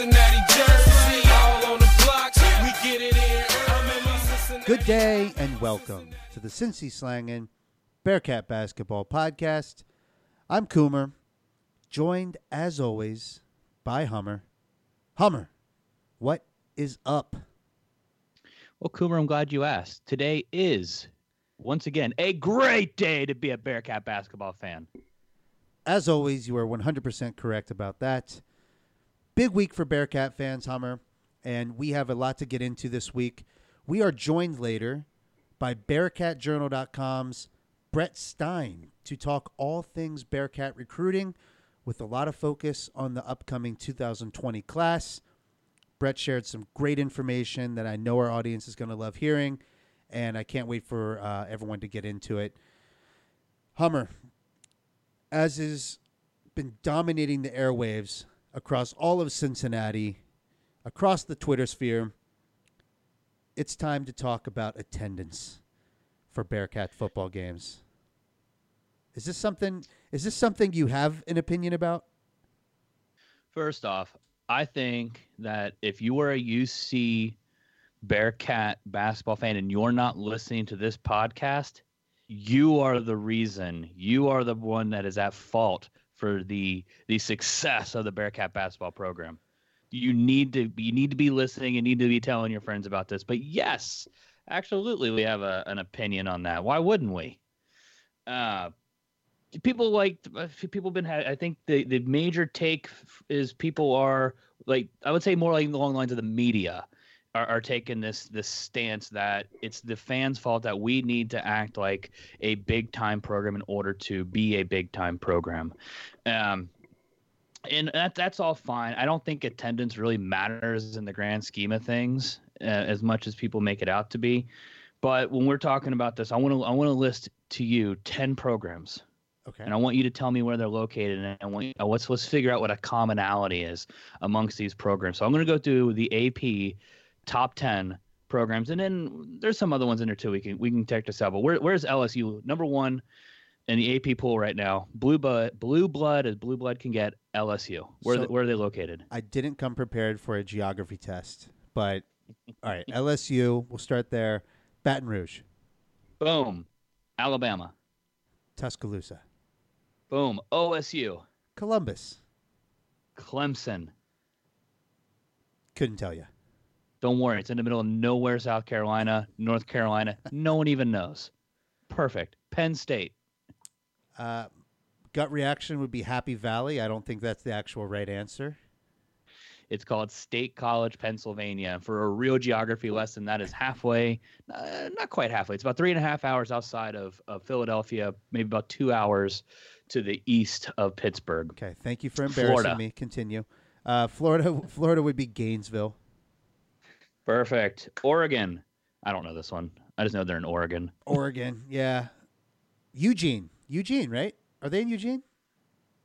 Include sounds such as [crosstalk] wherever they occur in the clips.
Cincinnati jersey, all on the block. We get it in. I'm in my Cincinnati. Good day and welcome to the Cincy Slangin' Bearcat Basketball Podcast. I'm Coomer, joined as always by Hummer. Hummer, what is up? Well, Coomer, I'm glad you asked. Today is, once again, a great day to be a Bearcat basketball fan. As always, you are 100% correct about that. Big week for Bearcat fans, Hummer, and we have a lot to get into this week. We are joined later by BearcatJournal.com's Brett Stein to talk all things Bearcat recruiting with a lot of focus on the upcoming 2020 class. Brett shared some great information that I know our audience is going to love hearing, and I can't wait for uh, everyone to get into it. Hummer, as has been dominating the airwaves across all of Cincinnati, across the Twitter sphere, it's time to talk about attendance for Bearcat football games. Is this something? Is this something you have an opinion about? First off, I think that if you are a UC Bearcat basketball fan and you're not listening to this podcast, you are the reason. You are the one that is at fault for the the success of the Bearcat basketball program. You need to you need to be listening and need to be telling your friends about this. But yes, absolutely, we have a, an opinion on that. Why wouldn't we? Uh, people like people been I think the the major take is people are like I would say more like along the lines of the media are, are taking this this stance that it's the fans' fault that we need to act like a big time program in order to be a big time program. Um, and that that's all fine. I don't think attendance really matters in the grand scheme of things uh, as much as people make it out to be. But when we're talking about this, I want to I want to list to you ten programs Okay. and I want you to tell me where they're located, and I want uh, let's let's figure out what a commonality is amongst these programs. So I'm going to go through the AP top ten programs, and then there's some other ones in there too. We can we can check this out. But where, where's LSU number one in the AP pool right now? Blue blood, blue blood as blue blood can get. LSU. Where So- they, where are they located? I didn't come prepared for a geography test, but [laughs] all right, LSU. We'll start there. Baton Rouge, Boom, Alabama. Tuscaloosa, Boom, OSU, Columbus. Clemson. Couldn't tell you. Don't worry, it's in the middle of nowhere, South Carolina, North Carolina. No one even knows. Perfect. Penn State. Uh, gut reaction would be Happy Valley. I don't think that's the actual right answer. It's called State College, Pennsylvania. For a real geography lesson, that is halfway, uh, not quite halfway. It's about three and a half hours outside of, of Philadelphia, maybe about two hours to the east of Pittsburgh. Okay, thank you for embarrassing Florida. me. Continue. Uh, Florida, [laughs] Florida would be Gainesville. Perfect. Oregon. I don't know this one. I just know they're in Oregon. Oregon, yeah. Eugene, Eugene, right? Are they in Eugene?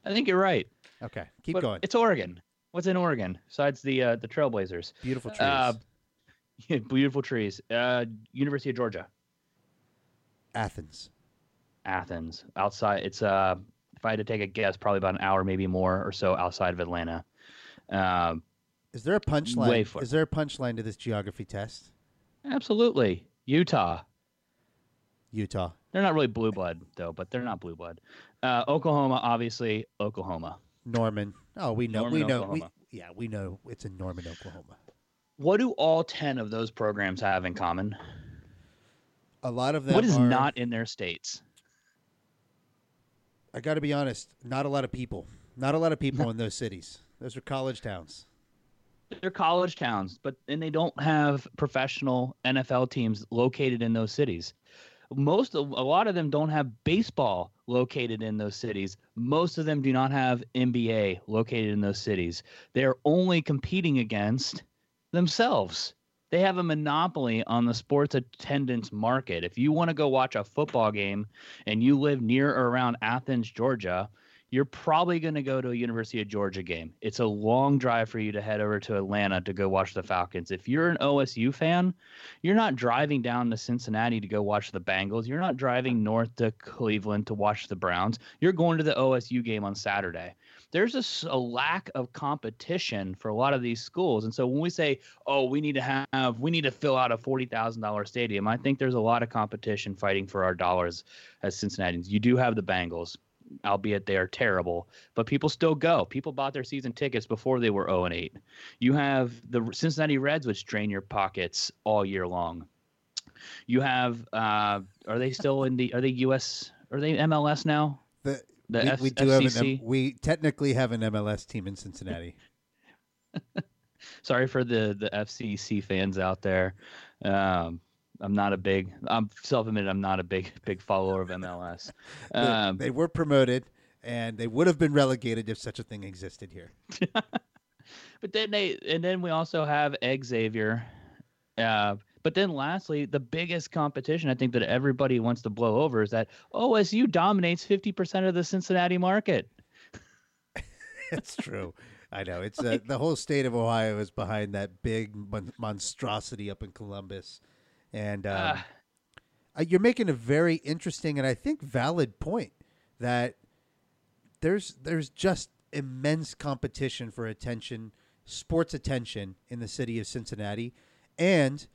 I think you're right. Okay, keep But going. It's Oregon. What's in Oregon besides the uh, the Trailblazers? Beautiful trees. Uh, [laughs] yeah, beautiful trees. Uh, University of Georgia. Athens. Athens. Outside, it's uh, if I had to take a guess, probably about an hour, maybe more or so outside of Atlanta. Um, Is there a punchline? Is there a punchline to this geography test? absolutely, Utah. Utah. They're not really blue blood though, but they're not blue blood. Uh, Oklahoma, obviously, Oklahoma. Norman. Oh, we know. we know. We, yeah, we know it's in Norman, Oklahoma. What do all ten of those programs have in common? A lot of them. What is are- not in their states? I got to be honest. Not a lot of people. Not a lot of people [laughs] in those cities. Those are college towns. They're college towns, but and they don't have professional NFL teams located in those cities. Most of a lot of them don't have baseball located in those cities. Most of them do not have NBA located in those cities. They're only competing against themselves. They have a monopoly on the sports attendance market. If you want to go watch a football game and you live near or around Athens, Georgia, you're probably going to go to a University of Georgia game. It's a long drive for you to head over to Atlanta to go watch the Falcons. If you're an OSU fan, you're not driving down to Cincinnati to go watch the Bengals. You're not driving north to Cleveland to watch the Browns. You're going to the OSU game on Saturday. There's a lack of competition for a lot of these schools. And so when we say, oh, we need to have, we need to fill out a $40,000 stadium, I think there's a lot of competition fighting for our dollars as Cincinnatians. You do have the Bengals albeit they are terrible, but people still go. People bought their season tickets before they were 0 and 8. You have the Cincinnati Reds, which drain your pockets all year long. You have, uh, are they still in the, are they US, are they MLS now? The, The we, F- we do have an FCC? We technically have an MLS team in Cincinnati. [laughs] [laughs] Sorry for the, the FCC fans out there. Um, I'm not a big, I'm self admitted, I'm not a big, [laughs] big follower of MLS. They- [laughs] Um, they were promoted, and they would have been relegated if such a thing existed here. [laughs] But then they, and then we also have Egg Xavier. Uh, but then lastly, the biggest competition I think that everybody wants to blow over is that OSU dominates 50% of the Cincinnati market. it's true. I know. It's uh, the whole state of Ohio is behind that big mon- monstrosity up in Columbus, and um, Ah. uh, you're making a very interesting and I think valid point that there's there's just immense competition for attention, sports attention in the city of Cincinnati, and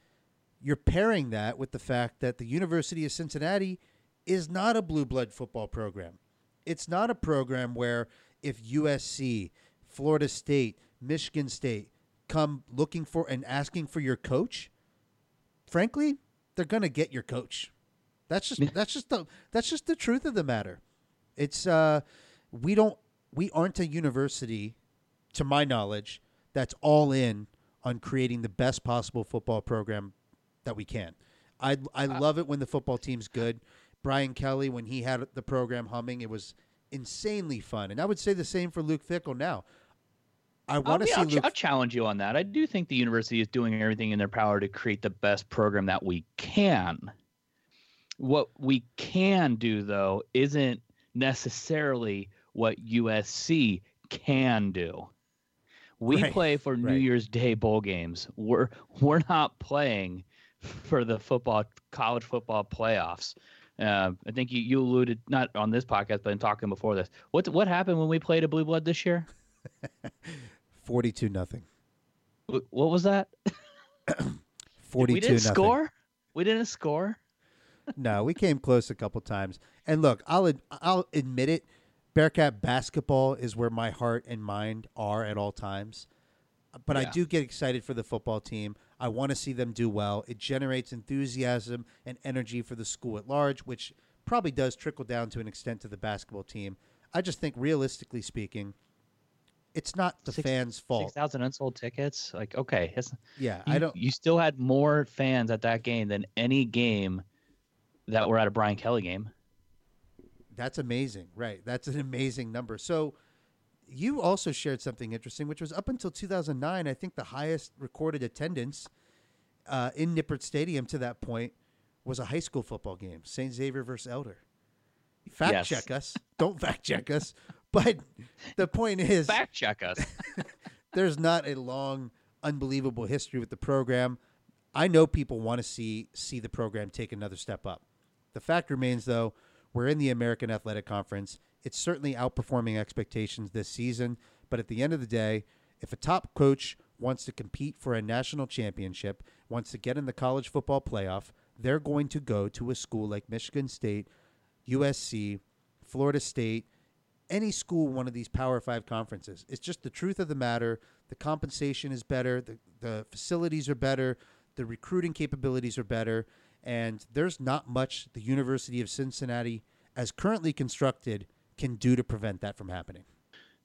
you're pairing that with the fact that the University of Cincinnati is not a blue blood football program. It's not a program where if USC, Florida State, Michigan State come looking for and asking for your coach, frankly, they're going to get your coach. That's just that's just the that's just the truth of the matter. It's uh we don't we aren't a university to my knowledge that's all in on creating the best possible football program that we can. I I love it when the football team's good. Brian Kelly when he had the program humming, it was insanely fun. And I would say the same for Luke Fickell now. I want to see I'll, Luke I'll challenge you on that. I do think the university is doing everything in their power to create the best program that we can. What we can do, though, isn't necessarily what USC can do. We Right, play for New right. Year's Day bowl games. We're we're not playing for the football college football playoffs. Uh, I think you, you alluded not on this podcast, but in talking before this. What what happened when we played a blue blood this year? [laughs] 42 nothing. What was that? [clears throat] 42 we didn't nothing. score. We didn't score. No, we came close a couple times. And look, I'll ad- I'll admit it. Bearcat basketball is where my heart and mind are at all times. But I do get excited for the football team. I want to see them do well. It generates enthusiasm and energy for the school at large, which probably does trickle down to an extent to the basketball team. I just think, realistically speaking, it's not the Six- fans' fault. Six thousand unsold tickets. Like okay, Yeah, you, I don't. You still had more fans at that game than any game that were at a Brian Kelly game. That's amazing, right? That's an amazing number. So, you also shared something interesting, which was up until 2009, I think the highest recorded attendance uh, in Nippert Stadium to that point was a high school football game, St. Xavier versus Elder. Fact Yes. check us. Don't fact check us. [laughs] But the point is, Fact check us. [laughs] there's not a long, unbelievable history with the program. I know people want to see see the program take another step up. The fact remains, though, we're in the American Athletic Conference. It's certainly outperforming expectations this season. But at the end of the day, if a top coach wants to compete for a national championship, wants to get in the college football playoff, they're going to go to a school like Michigan State, USC, Florida State, any school one of these Power Five conferences. It's just the truth of the matter. The compensation is better. The, the facilities are better. The recruiting capabilities are better. And there's not much the University of Cincinnati, as currently constructed, can do to prevent that from happening.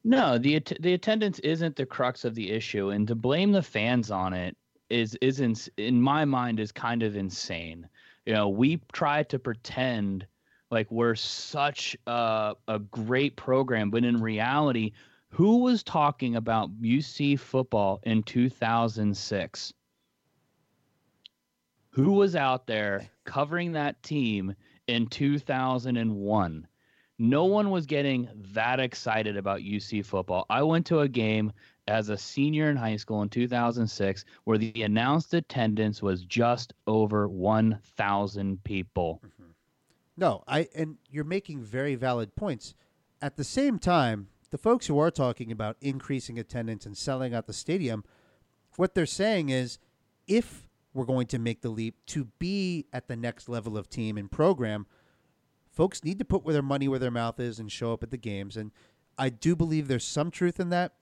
No, the the attendance isn't the crux of the issue, and to blame the fans on it is isn't in my mind is kind of insane. You know, we try to pretend like we're such a, a great program, but in reality, who was talking about UC football in 2006? Who was out there covering that team in 2001? no one was getting that excited about UC football. I went to a game as a senior in high school in 2006 where the announced attendance was just over 1,000 people. No, I and you're making very valid points. At the same time, the folks who are talking about increasing attendance and selling out the stadium, what they're saying is if we're going to make the leap to be at the next level of team and program, folks need to put where their money where their mouth is and show up at the games. And I do believe there's some truth in that.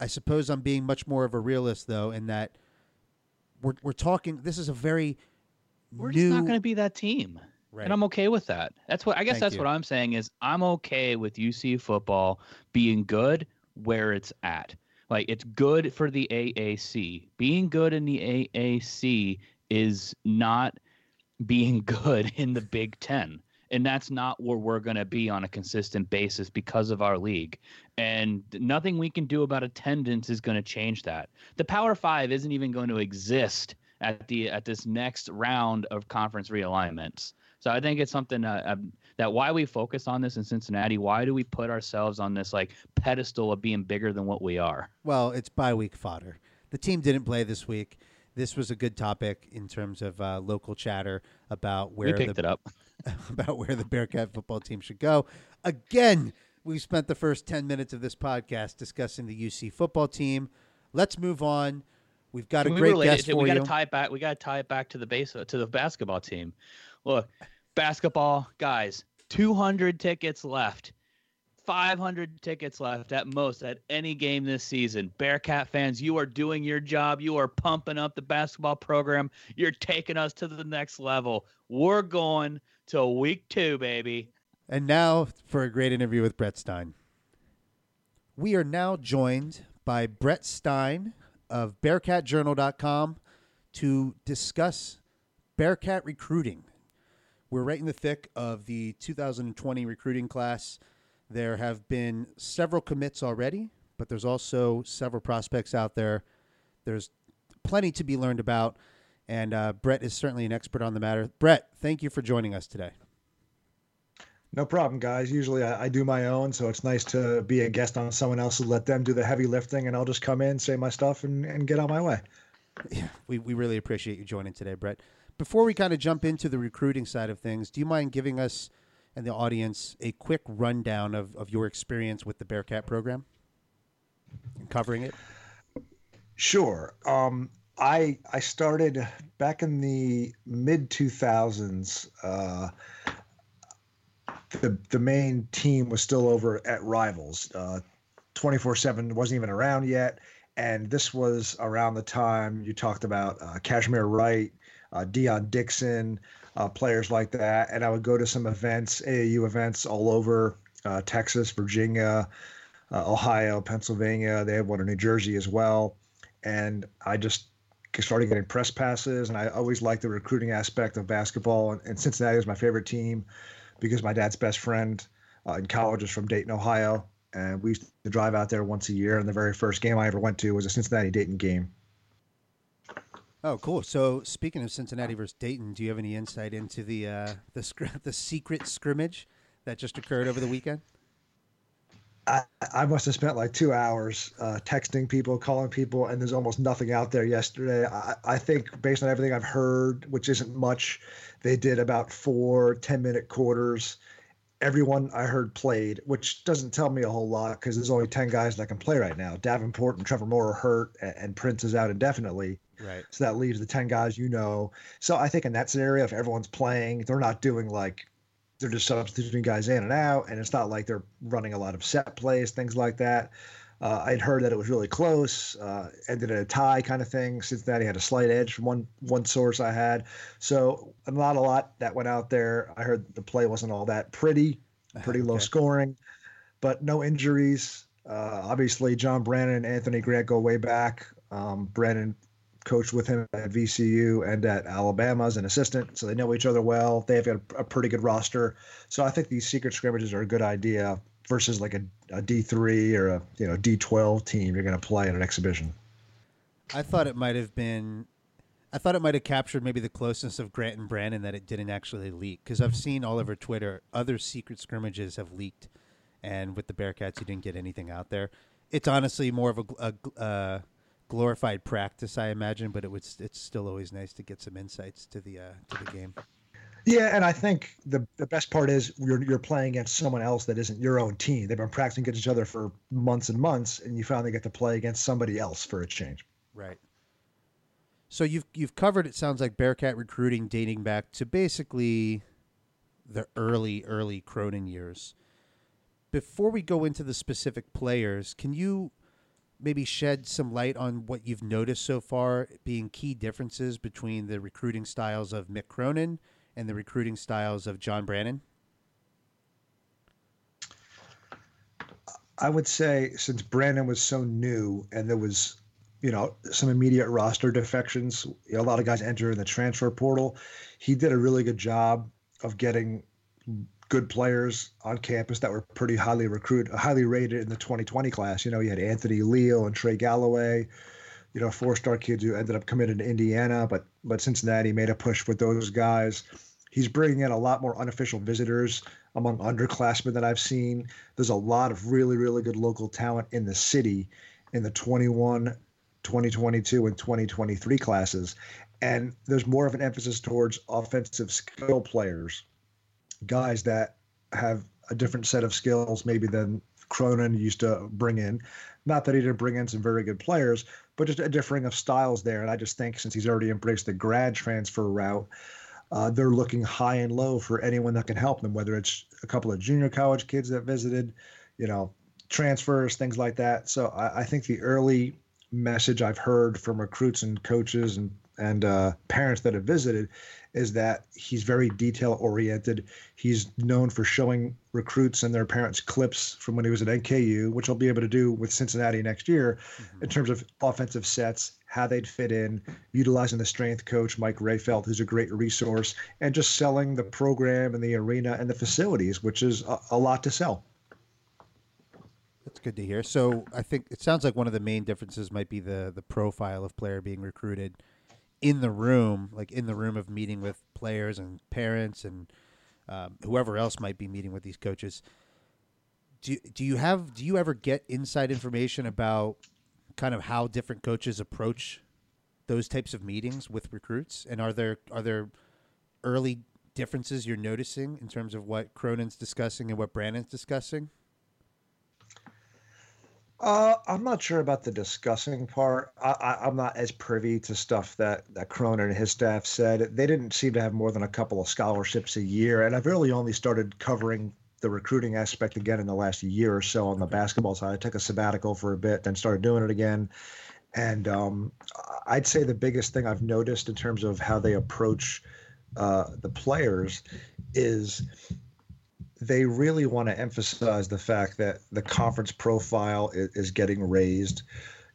I suppose I'm being much more of a realist though, in that we're we're talking. This is a very We're new, just not going to be that team. Right. And I'm okay with that. That's what I guess Thank that's you. what I'm saying is I'm okay with UC football being good where it's at. Like it's good for the AAC. Being good in the AAC is not being [laughs] good in the Big 10. And that's not where we're going to be on a consistent basis because of our league. And nothing we can do about attendance is going to change that. The Power 5 isn't even going to exist at the at this next round of conference realignments. So I think it's something uh, um, that why we focus on this in Cincinnati. Why do we put ourselves on this like pedestal of being bigger than what we are? Well, it's bye week fodder. The team didn't play this week. This was a good topic in terms of uh, local chatter about where we picked the it up. [laughs] about where the Bearcat football team should go. Again, we spent the first ten minutes of this podcast discussing the UC football team. Let's move on. We've got Can a we great it guest to- for we got you. to tie it back. We got to tie it back to the base to the basketball team. Look, basketball guys, 200 tickets left. 500 tickets left at most at any game this season. Bearcat fans, you are doing your job. You are pumping up the basketball program. You're taking us to the next level. We're going to week two, baby. And now for a great interview with Brett Stein. We are now joined by Brett Stein of BearcatJournal.com to discuss Bearcat recruiting. We're right in the thick of the 2020 recruiting class. There have been several commits already, but there's also several prospects out there. There's plenty to be learned about, and uh, Brett is certainly an expert on the matter. Brett, thank you for joining us today. No problem, guys. Usually I, I do my own, so it's nice to be a guest on someone else and let them do the heavy lifting, and I'll just come in, say my stuff, and, and get on my way. Yeah, we, we really appreciate you joining today, Brett. Before we kind of jump into the recruiting side of things, do you mind giving us and the audience a quick rundown of, of your experience with the Bearcat program and covering it? Sure. Um, I I started back in the mid two thousands. Uh, the the main team was still over at Rivals. Twenty four seven wasn't even around yet, and this was around the time you talked about uh, Cashmere Wright, uh, Dion Dixon, uh, players like that. And I would go to some events, AAU events all over uh, Texas, Virginia, uh, Ohio, Pennsylvania. They have one in New Jersey as well. And I just started getting press passes, and I always liked the recruiting aspect of basketball. And, and Cincinnati was my favorite team because my dad's best friend uh, in college was from Dayton, Ohio. And we used to drive out there once a year. And the very first game I ever went to was a Cincinnati Dayton game. Oh, cool. So, speaking of Cincinnati versus Dayton, do you have any insight into the uh, the scr- [laughs] the secret scrimmage that just occurred over the weekend? I, I must have spent like two hours uh, texting people, calling people, and there's almost nothing out there yesterday. I, I think, based on everything I've heard, which isn't much, they did about four 10 minute quarters. Everyone I heard played, which doesn't tell me a whole lot because there's only 10 guys that can play right now. Davenport and Trevor Moore are hurt, and, Prince is out indefinitely. Right. So that leaves the 10 guys you know. So I think in that scenario, if everyone's playing, they're not doing like, they're just substituting guys in and out. And it's not like they're running a lot of set plays, things like that. Uh, I'd heard that it was really close, uh, ended in a tie kind of thing. Cincinnati had a slight edge from one one source I had, so not a lot that went out there. I heard the play wasn't all that pretty, [laughs] pretty low scoring, but no injuries. Uh, obviously, John Brannen and Anthony Grant go way back. Um, Brannen coached with him at VCU and at Alabama as an assistant, so they know each other well. They've got a, a pretty good roster, so I think these secret scrimmages are a good idea versus like a, a D three or a you know D twelve team you're going to play in an exhibition. I thought it might have been I thought it might have captured maybe the closeness of Grant and Brannen that it didn't actually leak because I've seen all over Twitter other secret scrimmages have leaked, and with the Bearcats you didn't get anything out there. It's honestly more of a, a uh, glorified practice, I imagine, but it was it's still always nice to get some insights to the uh, to the game. Yeah, and I think the the best part is you're you're playing against someone else that isn't your own team. They've been practicing against each other for months and months, and you finally get to play against somebody else for a change. Right. So you've you've covered it sounds like Bearcat recruiting dating back to basically the early early Cronin years. Before we go into the specific players, can you maybe shed some light on what you've noticed so far being key differences between the recruiting styles of Mick Cronin and the recruiting styles of John Brannen? I would say since Brannen was so new and there was, you know, some immediate roster defections, you know, a lot of guys enter in the transfer portal. He did a really good job of getting good players on campus that were pretty highly recruited, highly rated in the 2020 class. You know, you had Anthony Leal and Trey Galloway, you know, four-star kids who ended up committed to Indiana, but but Cincinnati made a push with those guys. He's bringing in a lot more unofficial visitors among underclassmen that I've seen. There's a lot of really, really good local talent in the city in the 21, 2022, and 2023 classes. And there's more of an emphasis towards offensive skill players, guys that have a different set of skills maybe than Cronin used to bring in. Not that he didn't bring in some very good players, but just a differing of styles there. And I just think since he's already embraced the grad transfer route, uh, they're looking high and low for anyone that can help them, whether it's a couple of junior college kids that visited, you know, transfers, things like that. So I, I think the early message I've heard from recruits and coaches and and uh, parents that have visited is that he's very detail oriented. He's known for showing recruits and their parents clips from when he was at NKU, which he'll be able to do with Cincinnati next year Mm-hmm. in terms of offensive sets, how they'd fit in, utilizing the strength coach, Mike Rayfeld, who's a great resource, and just selling the program and the arena and the facilities, which is a, a lot to sell. That's good to hear. So I think it sounds like one of the main differences might be the the profile of player being recruited in the room, like in the room of meeting with players and parents and um, whoever else might be meeting with these coaches. Do do you have do you ever get inside information about kind of how different coaches approach those types of meetings with recruits? And are there are there early differences you're noticing in terms of what Cronin's discussing and what Brannen's discussing? Uh, I'm not sure about the discussing part. I, I, I'm not as privy to stuff that that Cronin and his staff said. They didn't seem to have more than a couple of scholarships a year, and I've really only started covering the recruiting aspect again in the last year or so on the basketball side. I took a sabbatical for a bit, then started doing it again. And um, I'd say the biggest thing I've noticed in terms of how they approach uh, the players is they really want to emphasize the fact that the conference profile is, is, getting raised.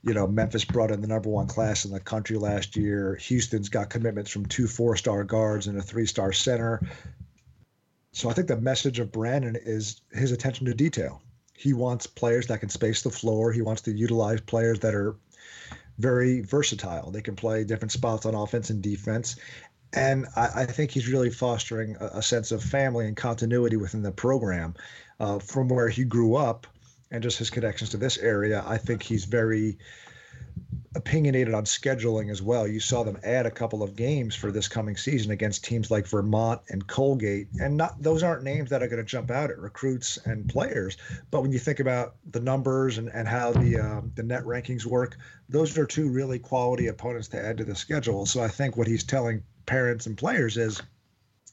You know, Memphis brought in the number one class in the country last year. Houston's got commitments from two four star guards and a three star center. So I think the message of Brannen is his attention to detail. He wants players that can space the floor. He wants to utilize players that are very versatile. They can play different spots on offense and defense. And I, I think he's really fostering a, a, sense of family and continuity within the program. Uh, from where he grew up and just his connections to this area, I think he's very opinionated on scheduling as well. You saw them add a couple of games for this coming season against teams like Vermont and Colgate, and not those aren't names that are going to jump out at recruits and players. But when you think about the numbers and, and how the uh, the net rankings work, those are two really quality opponents to add to the schedule. So I think what he's telling parents and players is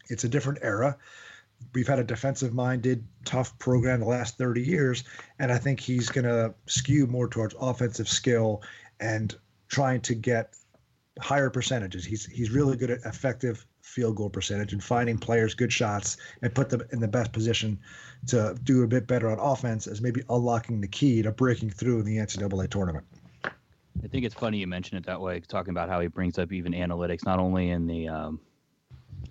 it's a different era. We've had a defensive minded, tough program the last 30 years. And I think he's going to skew more towards offensive skill and trying to get higher percentages. He's, he's really good at effective field goal percentage and finding players good shots and put them in the best position to do a bit better on offense as maybe unlocking the key to breaking through in the NCAA tournament. I think it's funny you mention it that way, talking about how he brings up even analytics, not only in the um,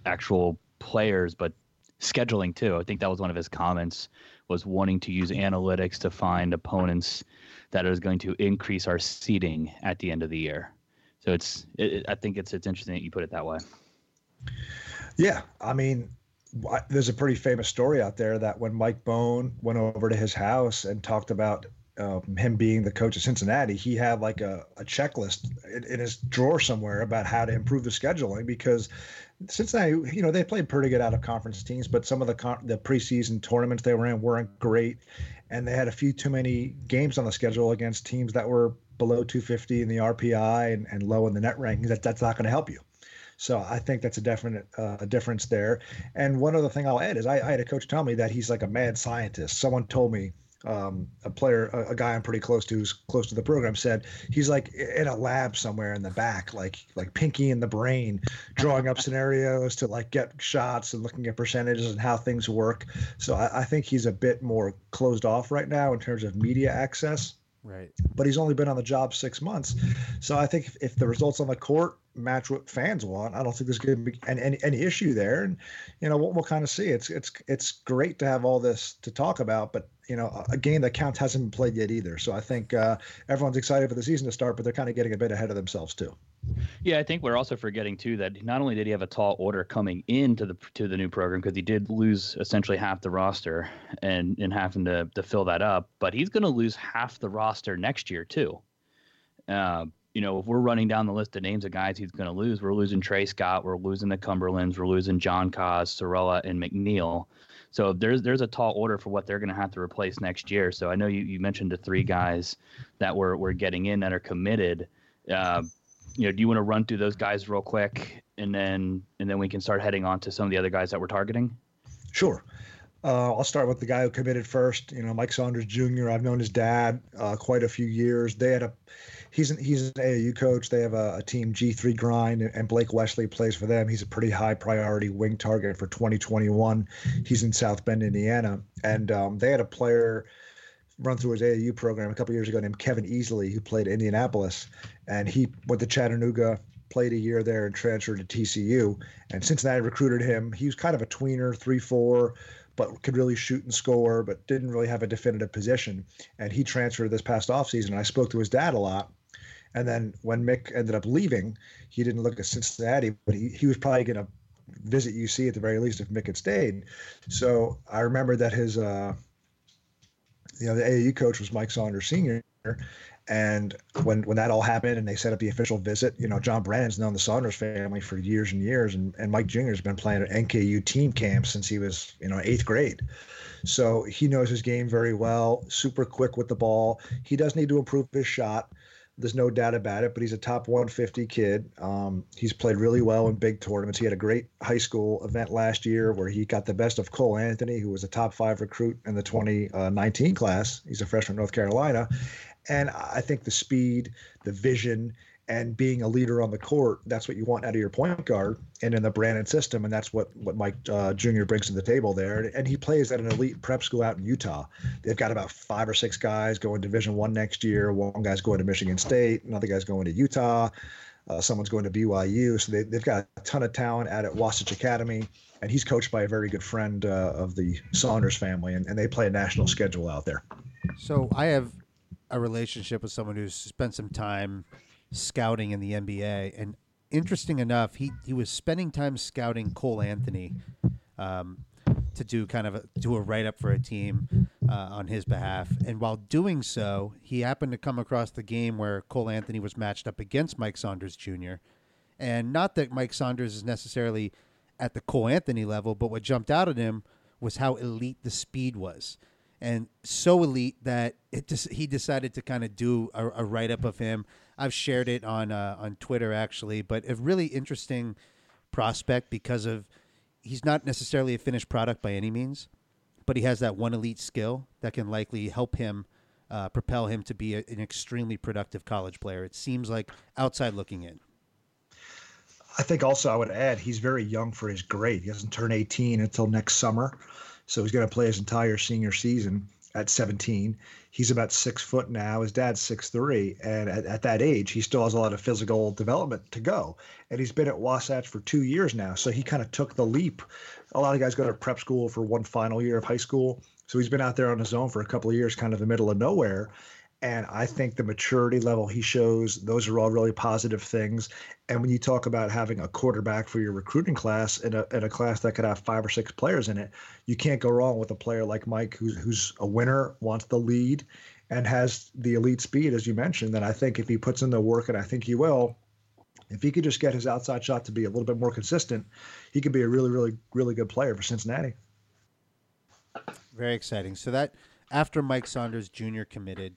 actual players, but scheduling too. I think that was one of his comments was wanting to use analytics to find opponents that is going to increase our seeding at the end of the year. So it's it, I think it's it's interesting that you put it that way. Yeah, I mean, there's a pretty famous story out there that when Mike Bohn went over to his house and talked about um, him being the coach of Cincinnati, he had like a, a checklist in, in his drawer somewhere about how to improve the scheduling because Cincinnati, you know, they played pretty good out of conference teams, but some of the con- the preseason tournaments they were in weren't great, and they had a few too many games on the schedule against teams that were below 250 in the RPI and, and low in the net rankings. That that's not going to help you. So I think that's a definite uh, difference there. And one other thing I'll add is I, I had a coach tell me that he's like a mad scientist. Someone told me um, a player, a, a guy I'm pretty close to, who's close to the program, said he's like in a lab somewhere in the back, like like Pinky in the brain, drawing up [laughs] scenarios to like get shots and looking at percentages and how things work. So I, I think he's a bit more closed off right now in terms of media access Right. but he's only been on the job six months. So I think if, if the results on the court match what fans want, I don't think there's going to be any, any, any issue there. And you know, we'll, we'll kind of see. It's it's it's great to have all this to talk about, but you know, a game that counts hasn't been played yet either. So I think uh, everyone's excited for the season to start, but they're kind of getting a bit ahead of themselves too. Yeah, I think we're also forgetting too that not only did he have a tall order coming into the to the new program because he did lose essentially half the roster and and having to to fill that up, but he's going to lose half the roster next year too. Uh, you know, if we're running down the list of names of guys he's going to lose, we're losing Tre Scott, we're losing the Cumberlands, we're losing John Cos, Sorella, and McNeal. So there's there's a tall order for what they're going to have to replace next year. So I know you, you mentioned the three guys that we're, we're getting in that are committed. Uh, you know, do you want to run through those guys real quick, and then and then we can start heading on to some of the other guys that we're targeting? Sure. Uh, I'll start with the guy who committed first. You know, Mike Saunders Jr. I've known his dad uh, quite a few years. They had a, he's an he's an AAU coach. They have a, a team G3 grind, and Blake Wesley plays for them. He's a pretty high priority wing target for 2021. He's in South Bend, Indiana, and um, they had a player run through his AAU program a couple years ago named Kevin Easley, who played Indianapolis, and he went to Chattanooga, played a year there, and transferred to TCU. And Cincinnati recruited him. He was kind of a tweener, three four, but could really shoot and score, but didn't really have a definitive position. And he transferred this past offseason. And I spoke to his dad a lot. And then when Mick ended up leaving, he didn't look at Cincinnati, but he, he was probably going to visit UC at the very least if Mick had stayed. So I remember that his uh, you know, the AAU coach was Mike Saunders Sr. And when when that all happened and they set up the official visit, you know, John Brannen's known the Saunders family for years and years, and, and Mike Jr. has been playing at NKU team camp since he was, you know, eighth grade. So he knows his game very well, super quick with the ball. He does need to improve his shot. There's no doubt about it, but he's a top 150 kid. Um, he's played really well in big tournaments. He had a great high school event last year where he got the best of Cole Anthony, who was a top five recruit in the 2019 class. He's a freshman North Carolina. And I think the speed, the vision, and being a leader on the court, that's what you want out of your point guard and in the Brannen system. And that's what, what Mike uh, Jr. brings to the table there. And he plays at an elite prep school out in Utah. They've got about five or six guys going Division One next year. One guy's going to Michigan State. Another guy's going to Utah. Uh, someone's going to BYU. So they, they've got a ton of talent out at Wasatch Academy. And he's coached by a very good friend uh, of the Saunders family. And, and they play a national schedule out there. So I have a relationship with someone who's spent some time scouting in the NBA, and interesting enough, he he was spending time scouting Cole Anthony um, to do kind of a, do a write up for a team uh, on his behalf, and while doing so, he happened to come across the game where Cole Anthony was matched up against Mike Saunders Jr. And not that Mike Saunders is necessarily at the Cole Anthony level, but what jumped out at him was how elite the speed was and so elite that it just he decided to kind of do a, a write up of him. I've shared it on uh, on Twitter actually, but a really interesting prospect because of he's not necessarily a finished product by any means, but he has that one elite skill that can likely help him uh, propel him to be a, an extremely productive college player. It seems like outside looking in. I think also I would add he's very young for his grade. He doesn't turn 18 until next summer. So he's going to play his entire senior season at 17. He's about six foot now. His dad's six three, and at, at, that age, he still has a lot of physical development to go. And he's been at Wasatch for two years now, so he kind of took the leap. A lot of guys go to prep school for one final year of high school, so he's been out there on his own for a couple of years, kind of the middle of nowhere. And I think the maturity level he shows, those are all really positive things. And when you talk about having a quarterback for your recruiting class in a, in a class that could have five or six players in it, you can't go wrong with a player like Mike who's, who's a winner, wants the lead, and has the elite speed, as you mentioned. Then I think if he puts in the work, and I think he will, if he could just get his outside shot to be a little bit more consistent, he could be a really, really, really good player for Cincinnati. Very exciting. So that after Mike Saunders Jr. committed,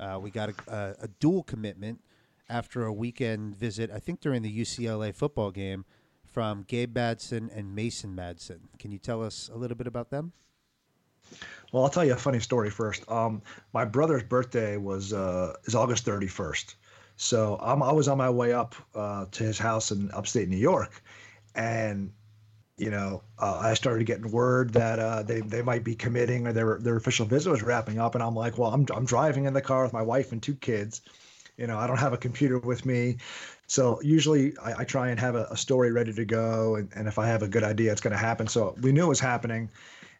uh, we got a, a, a dual commitment after a weekend visit. I think during the UCLA football game from Gabe Madsen and Mason Madsen. Can you tell us a little bit about them? Well, I'll tell you a funny story first. Um, my brother's birthday was uh, is August 31st, so I'm, I was on my way up uh, to his house in upstate New York, and you know, uh, I started getting word that uh, they they might be committing or their their official visit was wrapping up, and I'm like, well, I'm I'm driving in the car with my wife and two kids. You know, I don't have a computer with me, so usually I, I try and have a, a, story ready to go, and, and if I have a good idea, it's going to happen. So we knew it was happening,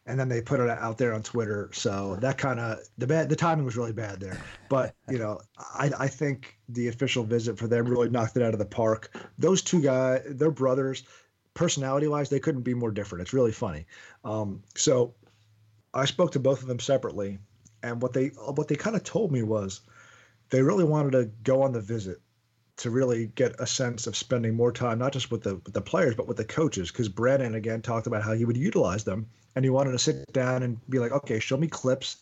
and then they put it out there on Twitter. So that kind of the bad the timing was really bad there. But you know, I I think the official visit for them really knocked it out of the park. Those two guys, they're brothers personality wise, they couldn't be more different. It's really funny. Um, so I spoke to both of them separately, and what they what they kind of told me was they really wanted to go on the visit to really get a sense of spending more time, not just with the with the players, but with the coaches. Because Brannen again talked about how he would utilize them, and he wanted to sit down and be like, okay, show me clips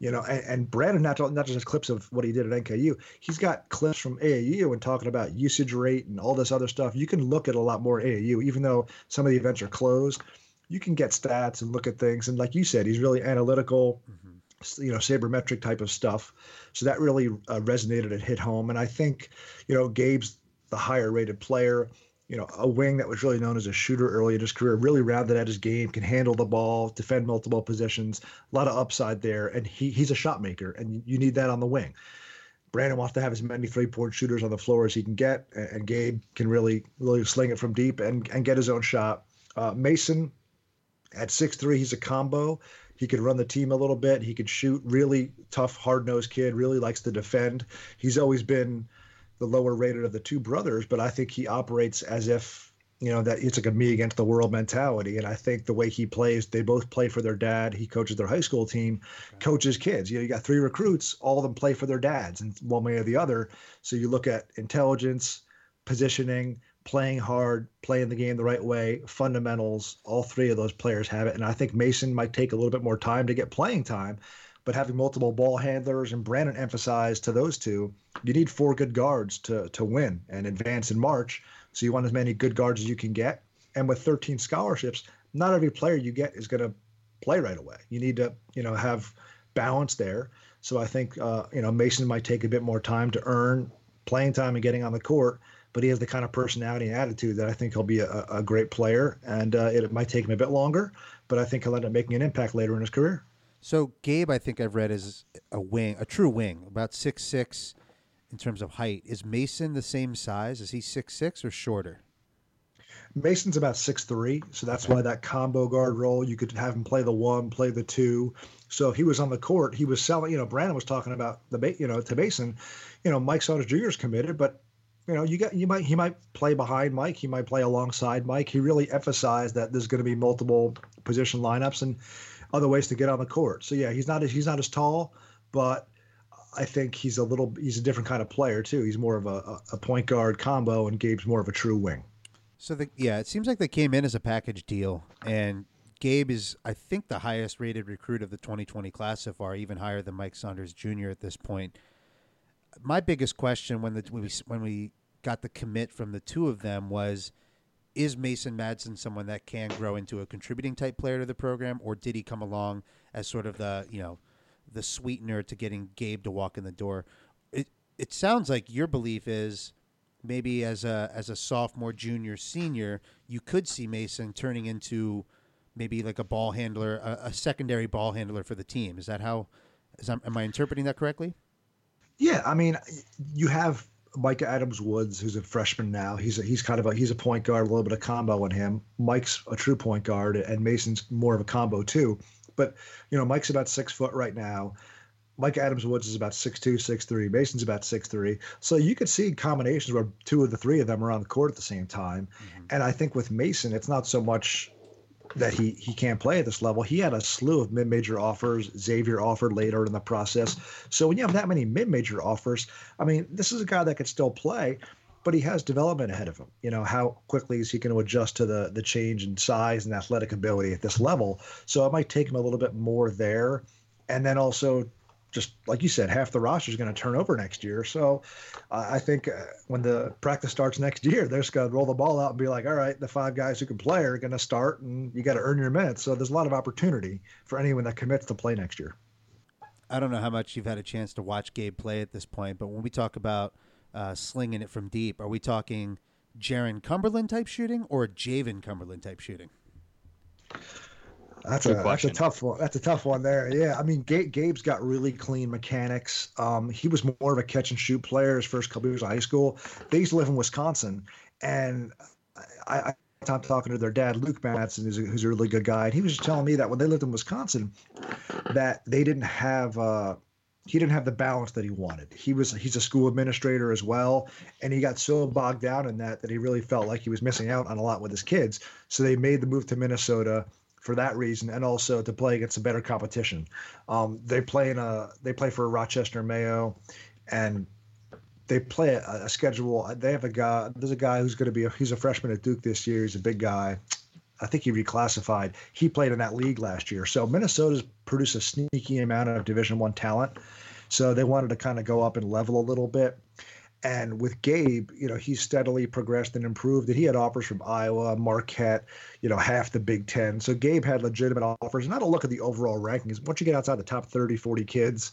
you know, and, and Brannen not, not just clips of what he did at NKU, he's got clips from AAU and talking about usage rate and all this other stuff. You can look at a lot more AAU, even though some of the events are closed. You can get stats and look at things, and like you said, he's really analytical, mm-hmm. you know, sabermetric type of stuff. So that really uh, resonated and hit home. And I think, you know, Gabe's the higher rated player you know, a wing that was really known as a shooter early in his career, really rounded out his game, can handle the ball, defend multiple positions, a lot of upside there, and he he's a shot maker, and you need that on the wing. Brannen wants to have as many three-point shooters on the floor as he can get, and, Gabe can really really sling it from deep and and get his own shot. Uh, Mason at six three, he's a combo. He could run the team a little bit. He could shoot. Really tough, hard-nosed kid. Really likes to defend. He's always been the lower rated of the two brothers, but I think he operates as if you know that it's like a me against the world mentality. And i think the way he plays they both play for their dad. He coaches their high school team okay. coaches kids. You know you got three recruits all of them play for their dads in one way or the other. So you look at intelligence positioning playing hard playing the game the right way fundamentals all three of those players have it. And i think mason might take a little bit more time to get playing time but having multiple ball handlers and Brannen emphasized to those two, you need four good guards to to win and advance in March. So you want as many good guards as you can get. And with 13 scholarships, not every player you get is going to play right away. You need to, you know, have balance there. So I think, uh, you know, Mason might take a bit more time to earn playing time and getting on the court, but he has the kind of personality and attitude that I think he'll be a, a great player. And uh, it might take him a bit longer, but I think he'll end up making an impact later in his career. So Gabe, I think I've read is a wing, a true wing, about six six in terms of height. Is Mason the same size? Is he six six or shorter? Mason's about six three, so that's okay. why that combo guard role you could have him play the one, play the two. So if he was on the court, he was selling. You know, Brannen was talking about the you know to Mason, you know, Mike Saunders Jr. is committed, but you know, you got you might he might play behind Mike, he might play alongside Mike. He really emphasized that there's going to be multiple position lineups, and other ways to get on the court. So yeah, he's not he's not as tall, but I think he's a little he's a different kind of player too. He's more of a, a point guard combo, and Gabe's more of a true wing. So the yeah, it seems like they came in as a package deal, and Gabe is I think the highest rated recruit of the 2020 class so far, even higher than Mike Saunders Jr. at this point. My biggest question when the when we when we got the commit from the two of them was is Mason Madsen someone that can grow into a contributing type player to the program, or did he come along as sort of the you know the sweetener to getting Gabe to walk in the door? It it sounds like your belief is maybe as a as a sophomore, junior, senior, you could see Mason turning into maybe like a ball handler, a, a secondary ball handler for the team. Is that how? Is am I interpreting that correctly? Yeah, I mean, you have Micah Adams Woods, who's a freshman now, he's a, he's kind of a he's a point guard, a little bit of combo in him. Mike's a true point guard, and Mason's more of a combo too. But you know, Mike's about six foot right now. Mike Adams Woods is about 6'2, 6'3. Mason's about 6'3. So you could see combinations where two of the three of them are on the court at the same time. Mm-hmm. And I think with Mason, it's not so much that he he can't play at this level. He had a slew of mid-major offers. Xavier offered later in the process. So when you have that many mid-major offers, I mean, this is a guy that could still play, but he has development ahead of him. You know, how quickly is he going to adjust to the the change in size and athletic ability at this level? So it might take him a little bit more there, and then also just like you said, half the roster is going to turn over next year. So uh, I think uh, when the practice starts next year, [laughs] they're just going to roll the ball out and be like, all right, the five guys who can play are going to start, and you got to earn your minutes. So there's a lot of opportunity for anyone that commits to play next year. I don't know how much you've had a chance to watch Gabe play at this point, but when we talk about uh, slinging it from deep, are we talking Jarron Cumberland type shooting or Jaevin Cumberland type shooting? That's Good a, that's a tough one. That's a tough one there. Yeah, I mean, Gabe, Gabe's got really clean mechanics. Um, he was more of a catch and shoot player his first couple years of high school. They used to live in Wisconsin, and I, I I'm talking to their dad, Luke Madsen, who's a, who's a really good guy. And he was just telling me that when they lived in Wisconsin, that they didn't have uh, he didn't have the balance that he wanted. He was he's a school administrator as well, and he got so bogged down in that that he really felt like he was missing out on a lot with his kids. So they made the move to Minnesota for that reason, and also to play against a better competition. Um, they play in a they play for Rochester Mayo, and they play a, a schedule. They have a guy. There's a guy who's going to be. A, he's a freshman at Duke this year. He's a big guy. I think he reclassified. He played in that league last year. So Minnesota's produced a sneaky amount of Division One talent. So they wanted to kind of go up and level a little bit. And with Gabe, you know, he steadily progressed and improved. And he had offers from Iowa, Marquette, you know, half the Big Ten. So Gabe had legitimate offers. And I don't look at the overall rankings. Once you get outside the top 30, 40 kids,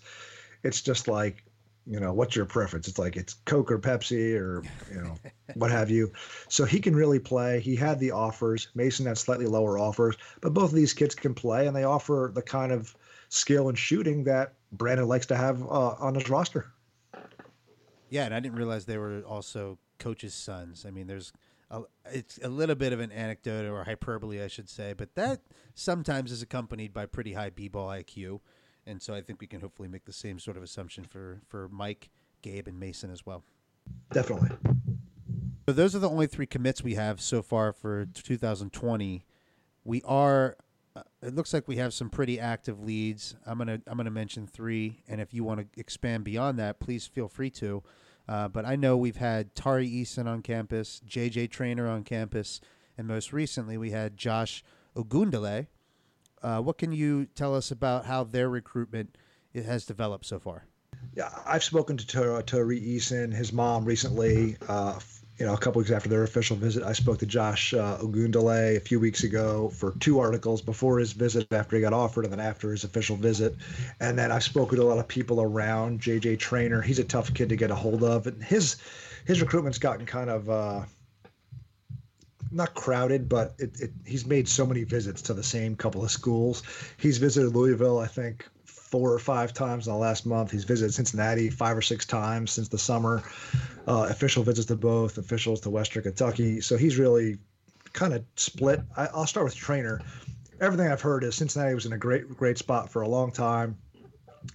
it's just like, you know, what's your preference? It's like it's Coke or Pepsi or, you know, [laughs] what have you. So he can really play. He had the offers. Mason had slightly lower offers, but both of these kids can play and they offer the kind of skill and shooting that Brannen likes to have uh, on his roster. Yeah, and I didn't realize they were also coaches' sons. I mean, there's a, it's a little bit of an anecdote or hyperbole, I should say, but that sometimes is accompanied by pretty high b-ball IQ, and so I think we can hopefully make the same sort of assumption for for Mike, Gabe, and Mason as well. Definitely. So those are the only three commits we have so far for 2020. We are. Uh, it looks like we have some pretty active leads. I'm gonna I'm gonna mention three, and if you want to expand beyond that, please feel free to. Uh, but I know we've had Tari Eason on campus, JJ Traynor on campus, and most recently we had Josh Ogundele. Uh, what can you tell us about how their recruitment it has developed so far? Yeah, I've spoken to Tari Eason, his mom, recently. Uh, you know, a couple weeks after their official visit, I spoke to Josh uh, Ogundele a few weeks ago for two articles before his visit, after he got offered, and then after his official visit. And then I've spoken to a lot of people around JJ Traynor. He's a tough kid to get a hold of, and his his recruitment's gotten kind of. Uh, not crowded, but it, it, he's made so many visits to the same couple of schools. He's visited Louisville, I think, four or five times in the last month. He's visited Cincinnati five or six times since the summer. Uh, official visits to both, officials to Western Kentucky. So he's really kind of split. I, I'll start with Traynor. Everything I've heard is Cincinnati was in a great, great spot for a long time.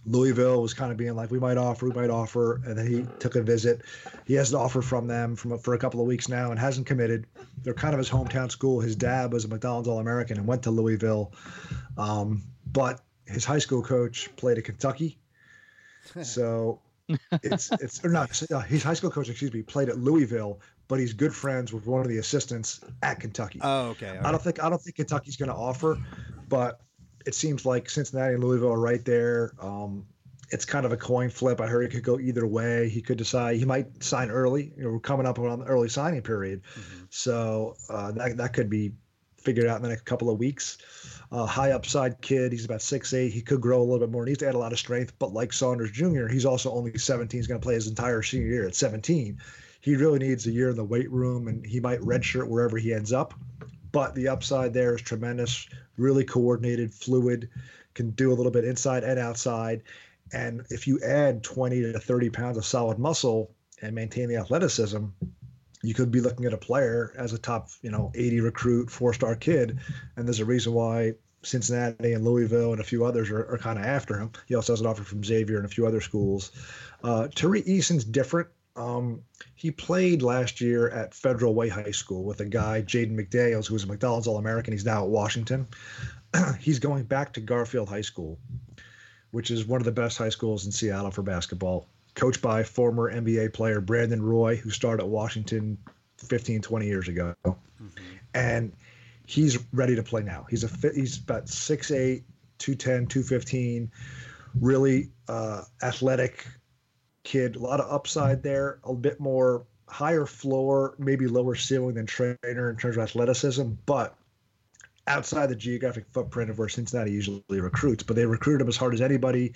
Louisville was kind of being like, we might offer, we might offer, and then he took a visit. He has an offer from them from for a couple of weeks now and hasn't committed. They're kind of his hometown school. His dad was a McDonald's All American and went to Louisville, um, but his high school coach played at Kentucky, [laughs] so it's it's or not uh, his high school coach. Excuse me, played at Louisville, but he's good friends with one of the assistants at Kentucky. Oh, okay. I don't think I don't think Kentucky's going to offer, but it seems like Cincinnati and Louisville are right there. Um, it's kind of a coin flip. I heard it could go either way. He could decide he might sign early. You know, we're coming up on the early signing period, Mm-hmm. so uh, that that could be figured out in the next couple of weeks. Uh, high upside kid. He's about six eight. He could grow a little bit more. He Needs to add a lot of strength. But like Saunders Jr., he's also only 17. He's going to play his entire senior year at 17. He really needs a year in the weight room, and he might redshirt wherever he ends up. But the upside there is tremendous. Really coordinated, fluid, can do a little bit inside and outside. And if you add 20 to 30 pounds of solid muscle and maintain the athleticism, you could be looking at a player as a top, you know, 80 recruit, four star kid. And there's a reason why Cincinnati and Louisville and a few others are, are kind of after him. He also has an offer from Xavier and a few other schools. Uh, Tari Eason's different. Um, he played last year at Federal Way High School with a guy, Jaden McDaniels, who was a McDonald's All American. He's now at Washington. [clears throat] He's going back to Garfield High School, which is one of the best high schools in Seattle for basketball. Coached by former NBA player Brandon Roy, who started at Washington 15, 20 years ago. And he's ready to play now. He's a he's about 6'8, 210, 215, really uh, athletic kid. A lot of upside there, a bit more higher floor, maybe lower ceiling than Traynor in terms of athleticism, but outside the geographic footprint of where Cincinnati usually recruits. But they recruited him as hard as anybody.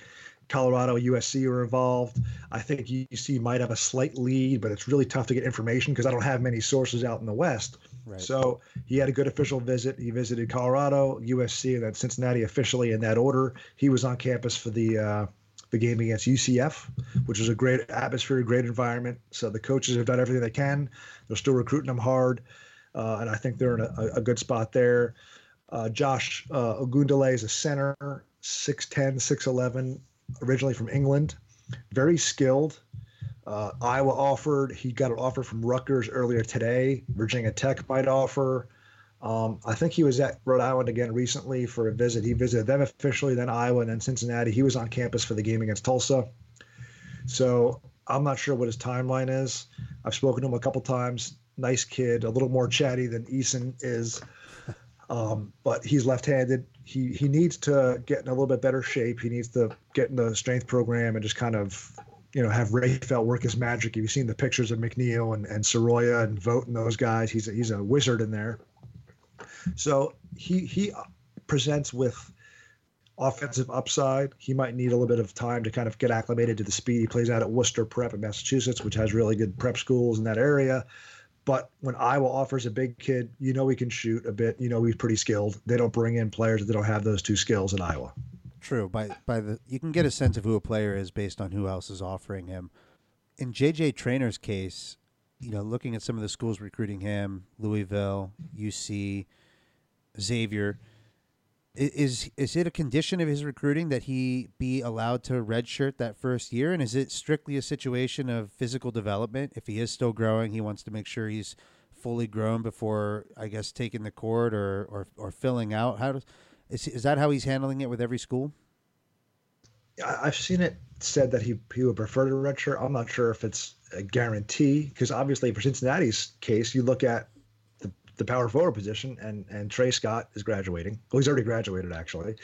Colorado, USC are involved. I think UC might have a slight lead, but it's really tough to get information because I don't have many sources out in the West. Right. So he had a good official visit. He visited Colorado, USC, and then Cincinnati officially in that order. He was on campus for the uh, the game against UCF, which was a great atmosphere, great environment. So the coaches have done everything they can. They're still recruiting them hard, uh, and I think they're in a, a good spot there. Uh, Josh uh, Ogundele is a center, 6'10", 6'11", originally from England, very skilled. Uh, Iowa offered. He got an offer from Rutgers earlier today. Virginia Tech might offer. Um, I think he was at Rhode Island again recently for a visit. He visited them officially, then Iowa, and then Cincinnati. He was on campus for the game against Tulsa. So I'm not sure what his timeline is. I've spoken to him a couple times. Nice kid, a little more chatty than Eason is, um, but he's left-handed. He he needs to get in a little bit better shape. He needs to get in the strength program and just kind of you know, have Raphael work his magic. Have You've seen the pictures of McNeal and, and Sorolla and Vogt and those guys. He's a, he's a wizard in there. So he he presents with offensive upside. He might need a little bit of time to kind of get acclimated to the speed. He plays out at Worcester Prep in Massachusetts, which has really good prep schools in that area. But when Iowa offers a big kid, you know he can shoot a bit. You know he's pretty skilled. They don't bring in players that don't have those two skills in Iowa. True. By by the you can get a sense of who a player is based on who else is offering him. In JJ Traynor's case, you know, looking at some of the schools recruiting him, Louisville, UC, Xavier, is is it a condition of his recruiting that he be allowed to redshirt that first year, and is it strictly a situation of physical development? If he is still growing, he wants to make sure he's fully grown before, I guess, taking the court or or, or filling out. How does is is that how he's handling it with every school? I've seen it said that he he would prefer to redshirt. I'm not sure if it's a guarantee because obviously for Cincinnati's case, you look at the, power forward position and and Tre Scott is graduating. Well, he's already graduated actually.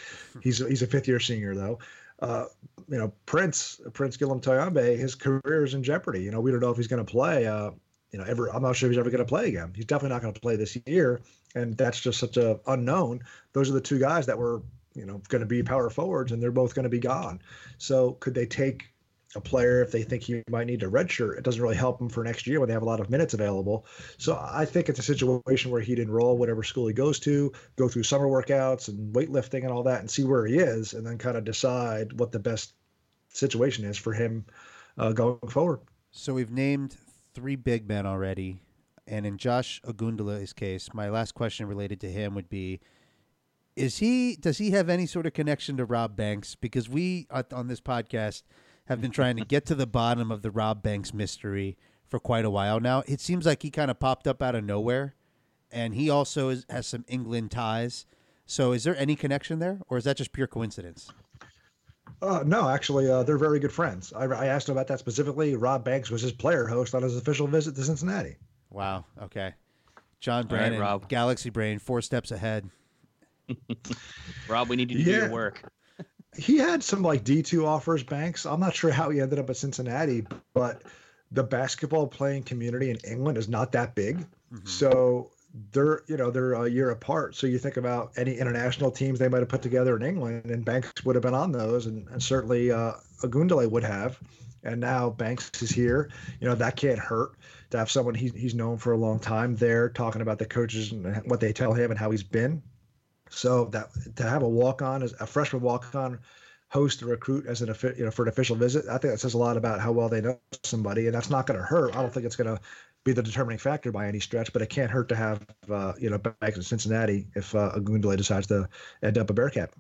He's he's a fifth year senior though. Uh, you know Prince Prince Gillam Toyambe, his career is in jeopardy. You know we don't know if he's going to play. Uh, you know ever I'm not sure if he's ever going to play again. He's definitely not going to play this year, and that's just such a unknown. Those are the two guys that were you know going to be power forwards, and they're both going to be gone. So could they take a player if they think he might need a redshirt? It doesn't really help him for next year when they have a lot of minutes available. So I think it's a situation where he'd enroll whatever school he goes to, go through summer workouts and weightlifting and all that, and see where he is, and then kind of decide what the best situation is for him uh, going forward. So we've named three big men already, and in Josh Ogundele's case, my last question related to him would be: Is he does he have any sort of connection to Rob Banks? Because we on this podcast have been trying to get to the bottom of the Rob Banks mystery for quite a while now. It seems like he kind of popped up out of nowhere, and he also is, has some England ties. So is there any connection there, or is that just pure coincidence? Uh, no, actually, uh, they're very good friends. I, I asked him about that specifically. Rob Banks was his player host on his official visit to Cincinnati. Wow. Okay. John All right, Brannen, Rob. Galaxy Brain, four steps ahead. [laughs] Rob, we need you to do your work. He had some like D2 offers, Banks. I'm not sure how he ended up at Cincinnati, but the basketball playing community in England is not that big. So they're, you know, they're a year apart. So you think about any international teams they might have put together in England, and Banks would have been on those, and, and certainly uh, Ogundele would have. And now Banks is here. You know, that can't hurt to have someone he's, he's known for a long time there talking about the coaches and what they tell him and how he's been. So that to have a walk on as a freshman walk on host a recruit as an you know for an official visit. I think that says a lot about how well they know somebody, and that's not going to hurt. I don't think it's going to be the determining factor by any stretch, but it can't hurt to have uh, you know back in Cincinnati if uh, Ogundele decides to end up a Bearcat.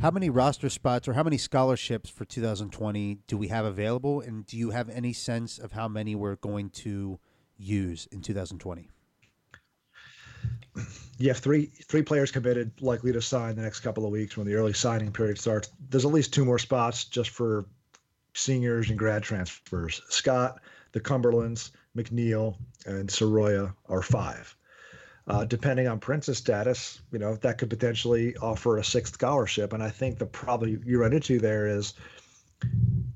How many roster spots or how many scholarships for 2020 do we have available? And do you have any sense of how many we're going to use in 2020? You have three three players committed, likely to sign the next couple of weeks when the early signing period starts. There's at least two more spots just for seniors and grad transfers. Scott, the Cumberlands, McNeal, and Sorolla are five. Uh, depending on Prince's status, you know that could potentially offer a sixth scholarship. And I think the problem you run into there is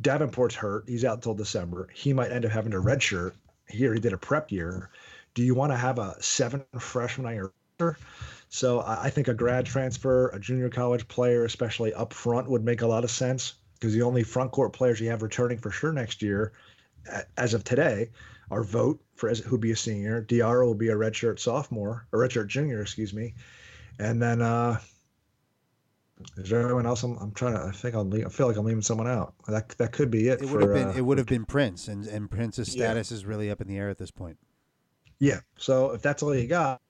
Davenport's hurt; he's out until December. He might end up having a redshirt. Here, he did a prep year. Do you want to have a seven freshman on your roster? So I think a grad transfer, a junior college player, especially up front, would make a lot of sense because the only front court players you have returning for sure next year, as of today, are Vogt for as who'd be a senior. Diarra will be a redshirt sophomore, a redshirt junior, excuse me, and then uh, is there anyone else? I'm, I'm trying to. I think I'm. leave- I feel like I'm leaving someone out. That that could be it. It for, would have been uh, it would have been Prince, and and Prince's Yeah. status is really up in the air at this point. Yeah. So if that's all you got,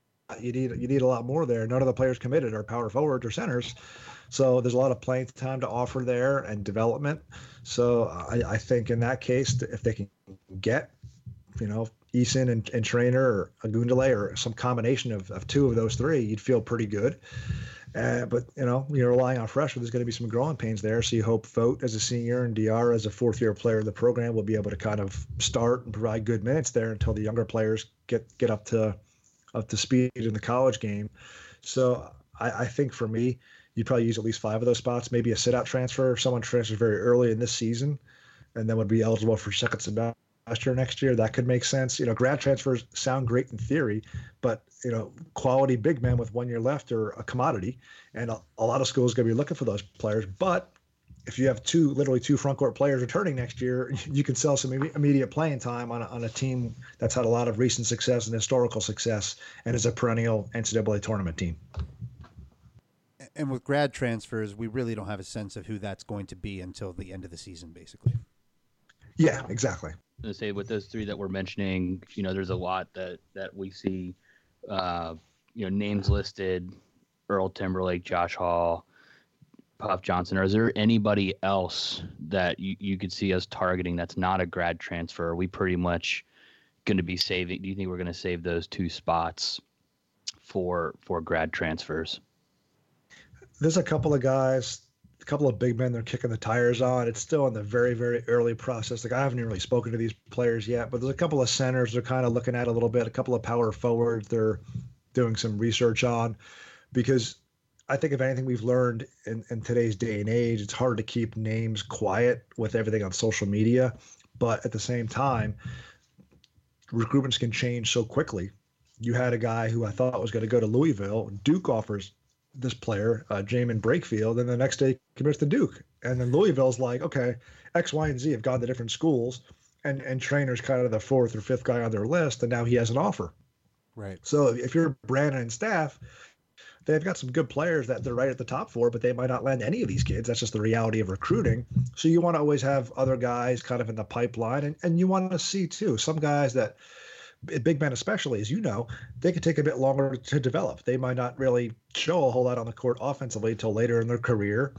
you need you need a lot more there. None of the players committed are power forwards or centers. So there's a lot of playing time to offer there and development. So I, I think in that case, if they can get, you know, Eason and, and Traynor or Ogundele or some combination of, of two of those three, you'd feel pretty good. Uh, but you know, you're relying on freshmen. There's going to be some growing pains there. So you hope Vogt as a senior and Dr as a fourth year player of the program will be able to kind of start and provide good minutes there until the younger players get get up to up to speed in the college game. So I, I think for me, you'd probably use at least five of those spots. Maybe a sit out transfer someone transfers very early in this season, and then would be eligible for second semester next year. That could make sense. You know, grad transfers sound great in theory, but you know, quality big men with one year left are a commodity, and a, a lot of schools going to be looking for those players. But if you have two, literally two front court players returning next year, [laughs] you can sell some immediate playing time on a, on a team that's had a lot of recent success and historical success, and is a perennial NCAA tournament team. And with grad transfers, we really don't have a sense of who that's going to be until the end of the season, basically. Yeah, exactly. To say with those three that we're mentioning, you know, there's a lot that that we see, uh, you know, names listed: Earl Timberlake, Josh Hall, Puff Johnson. Or is there anybody else that you, you could see us targeting that's not a grad transfer? Are we pretty much going to be saving? Do you think we're going to save those two spots for for grad transfers? There's a couple of guys, a couple of big men they're kicking the tires on. It's still in the very, very early process. Like I haven't really spoken to these players yet, but there's a couple of centers they're kind of looking at a little bit, a couple of power forwards they're doing some research on because I think if anything we've learned in, in today's day and age, it's hard to keep names quiet with everything on social media. But at the same time, recruitments can change so quickly. You had a guy who I thought was going to go to Louisville. Duke offers this player, uh, Jaemyn Brakefield, and the next day commits to Duke. And then Louisville's like, okay, X, Y, and Z have gone to different schools, and and Traynor's kind of the fourth or fifth guy on their list, and now he has an offer. Right. So if you're Brannen and staff, they've got some good players that they're right at the top for, but they might not land any of these kids. That's just the reality of recruiting. So you want to always have other guys kind of in the pipeline, and, and you want to see too some guys that big men especially as you know they could take a bit longer to develop. They might not really show a whole lot on the court offensively until later in their career.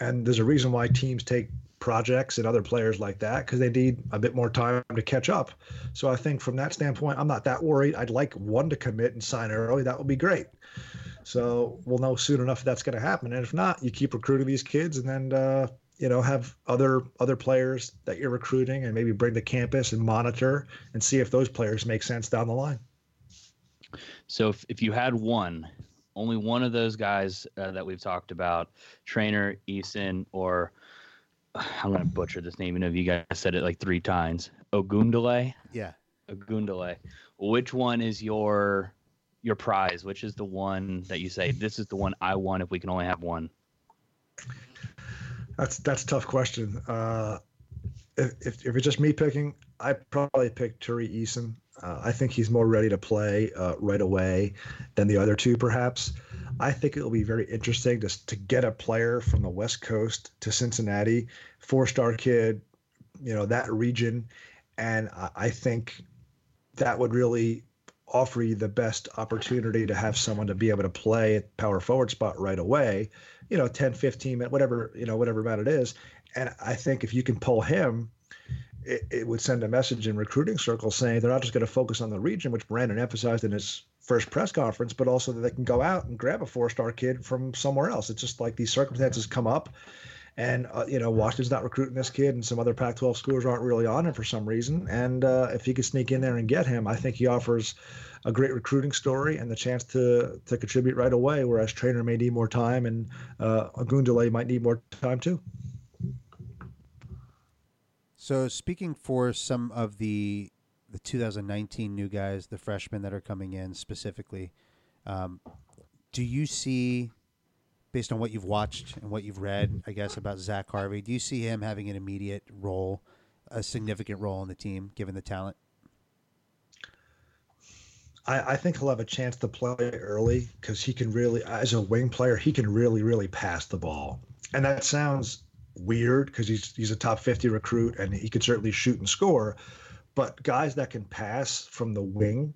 And there's a reason why teams take projects and other players like that because they need a bit more time to catch up. So i think from that standpoint i'm not that worried. I'd like one to commit and sign early. That would be great. So we'll know soon enough if that's going to happen. And if not you keep recruiting these kids and then uh, you know have other other players that you're recruiting and maybe bring to campus and monitor and see if those players make sense down the line So if, if you had one, only one of those guys uh, that we've talked about, Traynor, Eason, or I'm going to butcher this name. You know, you guys said it like three times. Ogundale, Yeah. Ogundale. Which one is your your prize? Which is the one that you say this is the one I want if we can only have one? That's that's a tough question uh, if, if, if it's just me picking i probably pick Tari Eason. Uh, I think he's more ready to play uh, right away than the other two, perhaps. I think it will be very interesting to to get a player from the West Coast to Cincinnati, four star kid, you know that region, and I, I think that would really offer you the best opportunity to have someone to be able to play at power forward spot right away you know 10 15 minutes whatever you know whatever amount it is and i think if you can pull him it, it would send a message in recruiting circles saying they're not just going to focus on the region which Brannen emphasized in his first press conference but also that they can go out and grab a four star kid from somewhere else it's just like these circumstances come up and uh, you know Washington's not recruiting this kid, and some other Pac-12 schools aren't really on him for some reason. And uh, if he could sneak in there and get him, I think he offers a great recruiting story and the chance to to contribute right away. Whereas Traynor may need more time, and uh, Ogundele might need more time too. So speaking for some of the the 2019 new guys, the freshmen that are coming in specifically, um, do you see, based on what you've watched and what you've read, I guess about Zach Harvey, do you see him having an immediate role, a significant role in the team, given the talent? I, I think he'll have a chance to play early because he can really, as a wing player, he can really, really pass the ball. And that sounds weird because he's he's a top 50 recruit and he could certainly shoot and score. But guys that can pass from the wing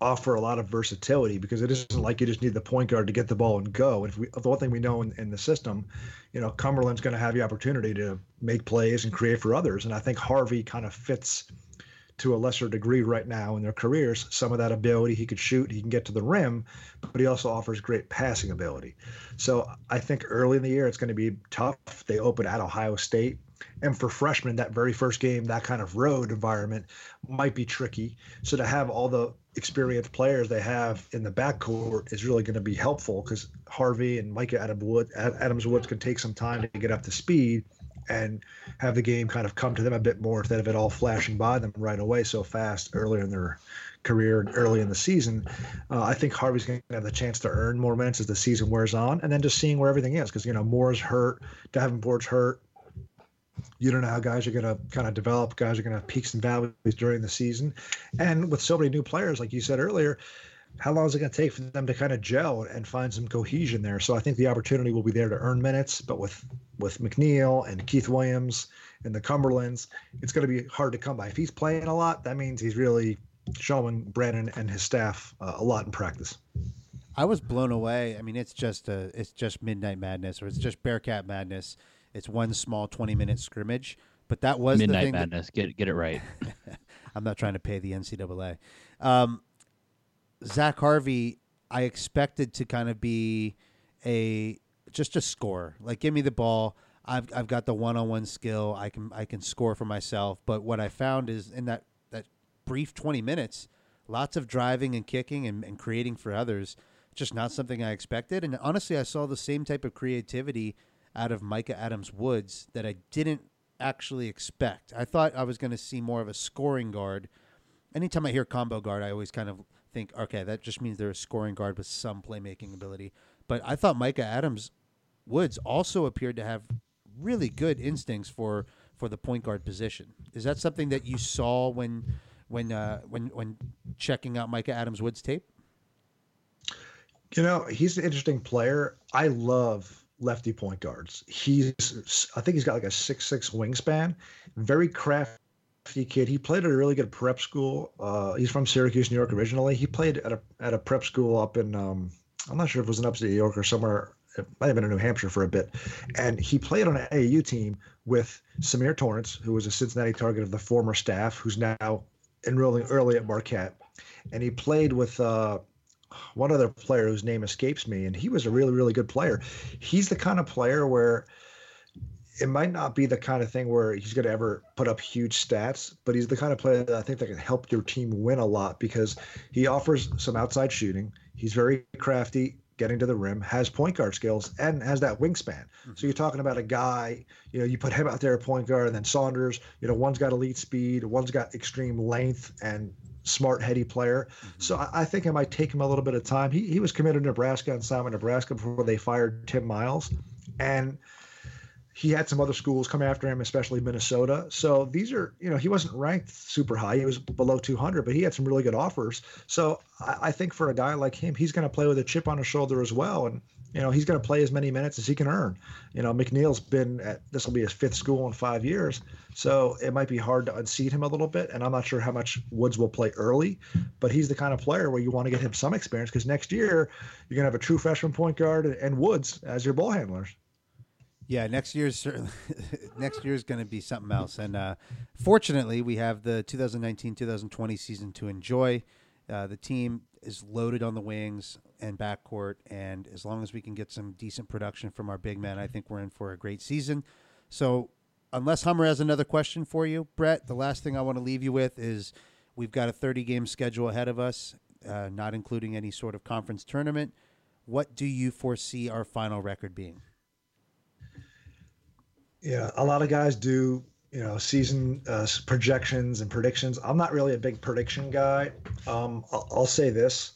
offer a lot of versatility because it isn't like you just need the point guard to get the ball and go. And if we, the one thing we know in, in the system, you know, Cumberland's going to have the opportunity to make plays and create for others. And I think Harvey kind of fits to a lesser degree right now in their careers some of that ability. He could shoot, he can get to the rim, but he also offers great passing ability. So I think early in the year it's going to be tough. They open at Ohio State. And for freshmen, that very first game, that kind of road environment might be tricky. So to have all the experienced players they have in the backcourt is really going to be helpful because Harvey and Mika Adams Wood, Adams Woods can take some time to get up to speed and have the game kind of come to them a bit more instead of it all flashing by them right away so fast earlier in their career and early in the season. Uh, I think Harvey's going to have the chance to earn more minutes as the season wears on, and then just seeing where everything is because you know Moore's hurt, Davenport's hurt. You don't know how guys are going to kind of develop. Guys are going to have peaks and valleys during the season, and with so many new players, like you said earlier, how long is it going to take for them to kind of gel and find some cohesion there? So I think the opportunity will be there to earn minutes, but with with McNeal and Keith Williams and the Cumberlands, it's going to be hard to come by. If he's playing a lot, that means he's really showing Brannen and his staff uh, a lot in practice. I was blown away. I mean, it's just a it's just midnight madness, or it's just Bearcat madness. It's one small twenty minute scrimmage, but that was the Midnight thing that- Madness. Get get it right. [laughs] I'm not trying to pay the NCAA. Um, Zach Harvey, I expected to kind of be a just a scorer. Like, give me the ball. I've I've got the one on one skill. I can I can score for myself. But what I found is in that that brief 20 minutes, lots of driving and kicking and, and creating for others. Just not something I expected. And honestly, I saw the same type of creativity out of Mika Adams Woods that I didn't actually expect. I thought I was going to see more of a scoring guard. Anytime I hear combo guard, I always kind of think, okay, that just means they're a scoring guard with some playmaking ability. But I thought Mika Adams Woods also appeared to have really good instincts for for the point guard position. Is that something that you saw when when uh, when when checking out Mika Adams Woods tape? You know, he's an interesting player. I love lefty point guards. He's, I think he's got like a six six wingspan. Very crafty kid. He played at a really good prep school. Uh, he's from Syracuse, New York originally. He played at a at a prep school up in, um, I'm not sure if it was in upstate New York or somewhere. It might have been in New Hampshire for a bit. And he played on an AAU team with Symir Torrence, who was a Cincinnati target of the former staff, who's now enrolling early at Marquette. And he played with uh, one other player whose name escapes me, and he was a really, really good player. He's the kind of player where it might not be the kind of thing where he's going to ever put up huge stats, but he's the kind of player that I think that can help your team win a lot because he offers some outside shooting. He's very crafty, getting to the rim, has point guard skills, and has that wingspan. So mm-hmm. you're talking about a guy, you know, you put him out there at point guard, and then Saunders, you know, one's got elite speed, one's got extreme length and smart, heady player. Mm-hmm. So I, I think it might take him a little bit of time. He, he was committed to Nebraska and signed with Nebraska before they fired Tim Miles. And he had some other schools come after him, especially Minnesota. So these are, you know, he wasn't ranked super high. He was below 200, but he had some really good offers. So I, I think for a guy like him, he's going to play with a chip on his shoulder as well. And, you know, he's going to play as many minutes as he can earn. You know, McNeal's been at, this will be his fifth school in five years. So it might be hard to unseat him a little bit. And I'm not sure how much Woods will play early, but he's the kind of player where you want to get him some experience because next year you're going to have a true freshman point guard and Woods as your ball handlers. Yeah, next year's certainly [laughs] next year's going to be something else. And uh, fortunately, we have the 2019-2020 season to enjoy. Uh, the team is loaded on the wings and backcourt, and as long as we can get some decent production from our big men, I think we're in for a great season. So, unless Hummer has another question for you, Brett, the last thing I want to leave you with is we've got a 30 game schedule ahead of us, uh, not including any sort of conference tournament. What do you foresee our final record being? Yeah, a lot of guys do, you know, season uh, projections and predictions. I'm not really a big prediction guy. Um, I'll, I'll say this.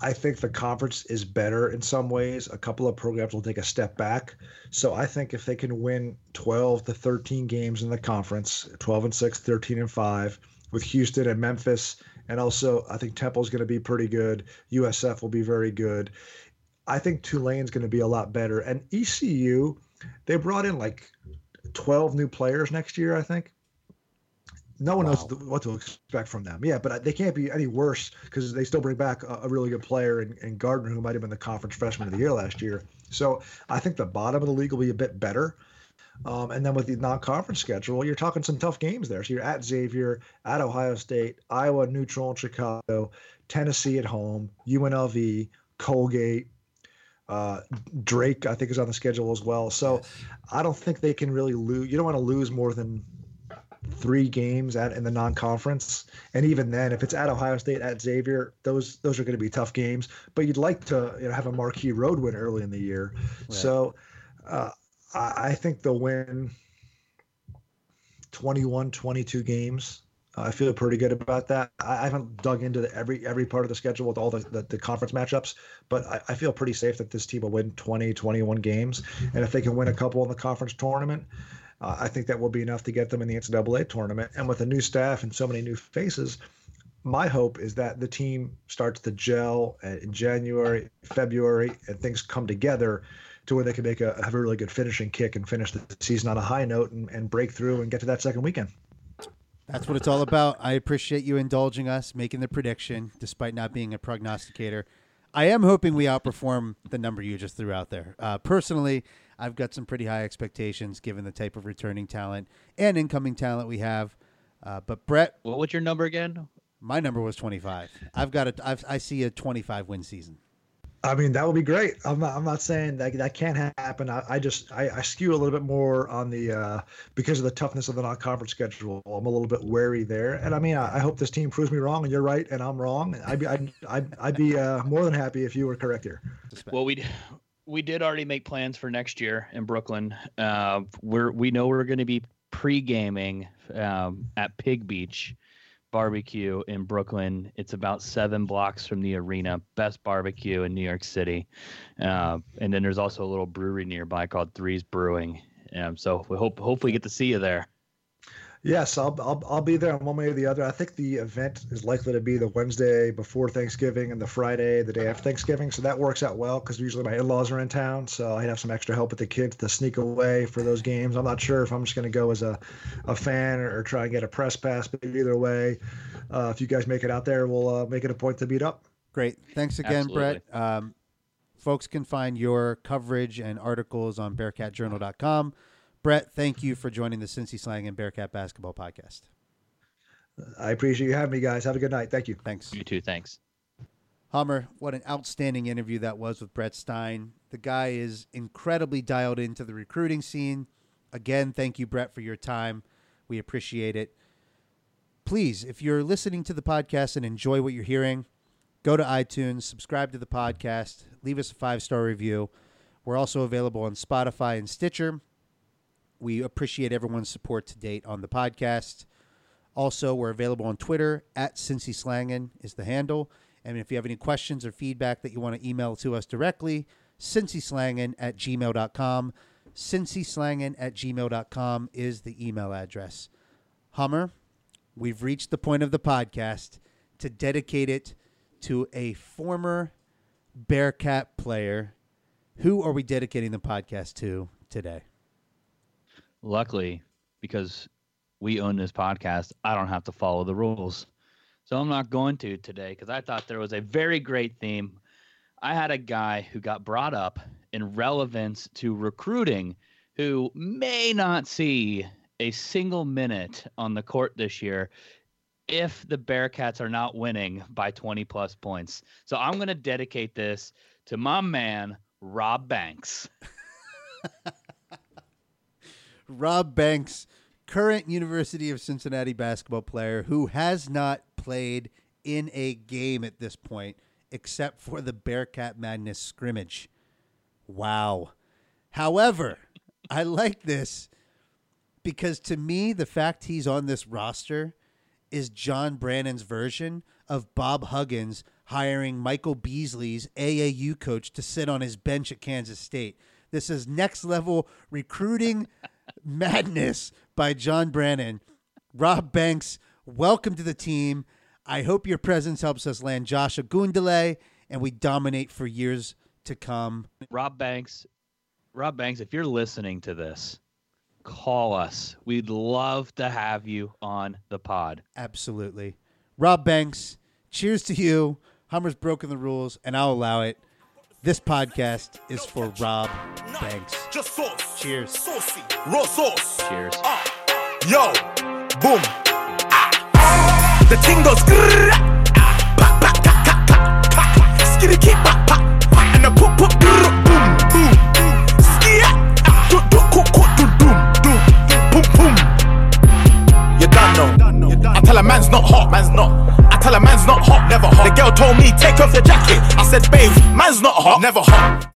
I think the conference is better in some ways. A couple of programs will take a step back. So I think if they can win 12 to 13 games in the conference, 12 and 6, 13 and 5, with Houston and Memphis, and also I think Temple's going to be pretty good. USF will be very good. I think Tulane's going to be a lot better. And ECU, they brought in like 12 new players next year, I think. No one Wow. knows what to expect from them. Yeah, but they can't be any worse because they still bring back a, a really good player in, in Gardner, who might have been the conference freshman of the year last year. So I think the bottom of the league will be a bit better. Um, and then with the non-conference schedule, you're talking some tough games there. So you're at Xavier, at Ohio State, Iowa neutral in Chicago, Tennessee at home, UNLV, Colgate, uh, Drake, I think, is on the schedule as well. So I don't think they can really lose. You don't want to lose more than three games at in the non-conference, and even then, if it's at Ohio State, at Xavier, those those are going to be tough games. But you'd like to you know, have a marquee road win early in the year. So uh, I, I think they'll win 21, 22 games. I feel pretty good about that. I haven't dug into the, every every part of the schedule with all the, the, the conference matchups, but I, I feel pretty safe that this team will win 20, 21 games. And if they can win a couple in the conference tournament, uh, I think that will be enough to get them in the NCAA tournament. And with a new staff and so many new faces, my hope is that the team starts to gel in January, February, and things come together to where they can make a have a really good finishing kick and finish the season on a high note and, and break through and get to that second weekend. That's what it's all about. I appreciate you indulging us, making the prediction, despite not being a prognosticator. I am hoping we outperform the number you just threw out there. Uh, personally, I've got some pretty high expectations given the type of returning talent and incoming talent we have. Uh, but Brett, What was your number again? my number was 25. I've got a, I've, I see a 25 win season. I mean, that would be great. I'm not, I'm not saying that that can't happen. I, I just I, I skew a little bit more on the uh, because of the toughness of the non-conference schedule. I'm a little bit wary there, and I mean, I, I hope this team proves me wrong, and you're right, and I'm wrong. I'd be I'd, I'd, I'd be uh, more than happy if you were correct here. Well, we we did already make plans for next year in Brooklyn. Uh, we're we know we're going to be pre-gaming um, at Pig Beach Barbecue in Brooklyn. It's about seven blocks from the arena. Best barbecue in New York City. Uh, and then there's also a little brewery nearby called Threes Brewing. Um, so we hope hopefully get to see you there. Yes, I'll, I'll I'll be there on one way or the other. I think the event is likely to be the Wednesday before Thanksgiving and the Friday the day after Thanksgiving. So that works out well because usually my in-laws are in town, so I'd have some extra help with the kids to sneak away for those games. I'm not sure if I'm just going to go as a, a fan or, or try and get a press pass, but either way, uh, if you guys make it out there, we'll uh, make it a point to meet up. Great. Thanks again, Brett. Um, folks can find your coverage and articles on BearcatJournal.com. Brett, thank you for joining the Cincy Slang and Bearcat Basketball Podcast. I appreciate you having me, guys. Have a good night. Thank you. Thanks. You too. Thanks. Hummer, what an outstanding interview that was with Brett Stein. The guy is incredibly dialed into the recruiting scene. Again, thank you, Brett, for your time. We appreciate it. Please, if you're listening to the podcast and enjoy what you're hearing, go to iTunes, subscribe to the podcast, leave us a five star review. We're also available on Spotify and Stitcher. We appreciate everyone's support to date on the podcast. Also, we're available on Twitter at Cincy Slangin is the handle. And if you have any questions or feedback that you want to email to us directly, cincyslangin at gmail.com. cincyslangin at gmail.com is the email address. Hummer, we've reached the point of the podcast to dedicate it to a former Bearcat player. Who are we dedicating the podcast to today? Luckily, because we own this podcast, I don't have to follow the rules. So I'm not going to today because I thought there was a very great theme. I had a guy who got brought up in relevance to recruiting who may not see a single minute on the court this year if the Bearcats are not winning by 20 plus points. So I'm going to dedicate this to my man, Rob Banks. [laughs] Rob Banks, current University of Cincinnati basketball player who has not played in a game at this point except for the Bearcat Madness scrimmage. Wow. However, I like this because to me, the fact he's on this roster is John Brannen's version of Bob Huggins hiring Michael Beasley's AAU coach to sit on his bench at Kansas State. This is next level recruiting [laughs] madness by John Brannen. Rob Banks, welcome to the team. I hope your presence helps us land Josh Ogundele and we dominate for years to come. Rob Banks, Rob Banks, if you're listening to this, call us. We'd love to have you on the pod. Absolutely. Rob Banks, cheers to you. Hummer's broken the rules, and I'll allow it. This podcast is for Rob Banks. Just sauce. Cheers. Saucy. Raw sauce. Cheers. Ah. Yo. Boom. Ah. The ting goes grrr. Ah. Pa, pa, ka, ka, ka, ka. Skitty keep pa, pa, pa. And the pop, pop, grrr. Boom, boom, boom. Skia. Ah. Do, do, ko, ko, do, doom, doom. Boom, boom. You done know. I tell a man's not hot, man's not. I tell a man's not hot, never hot. The girl told me take off your jacket. I said, babe, man's not hot, never hot.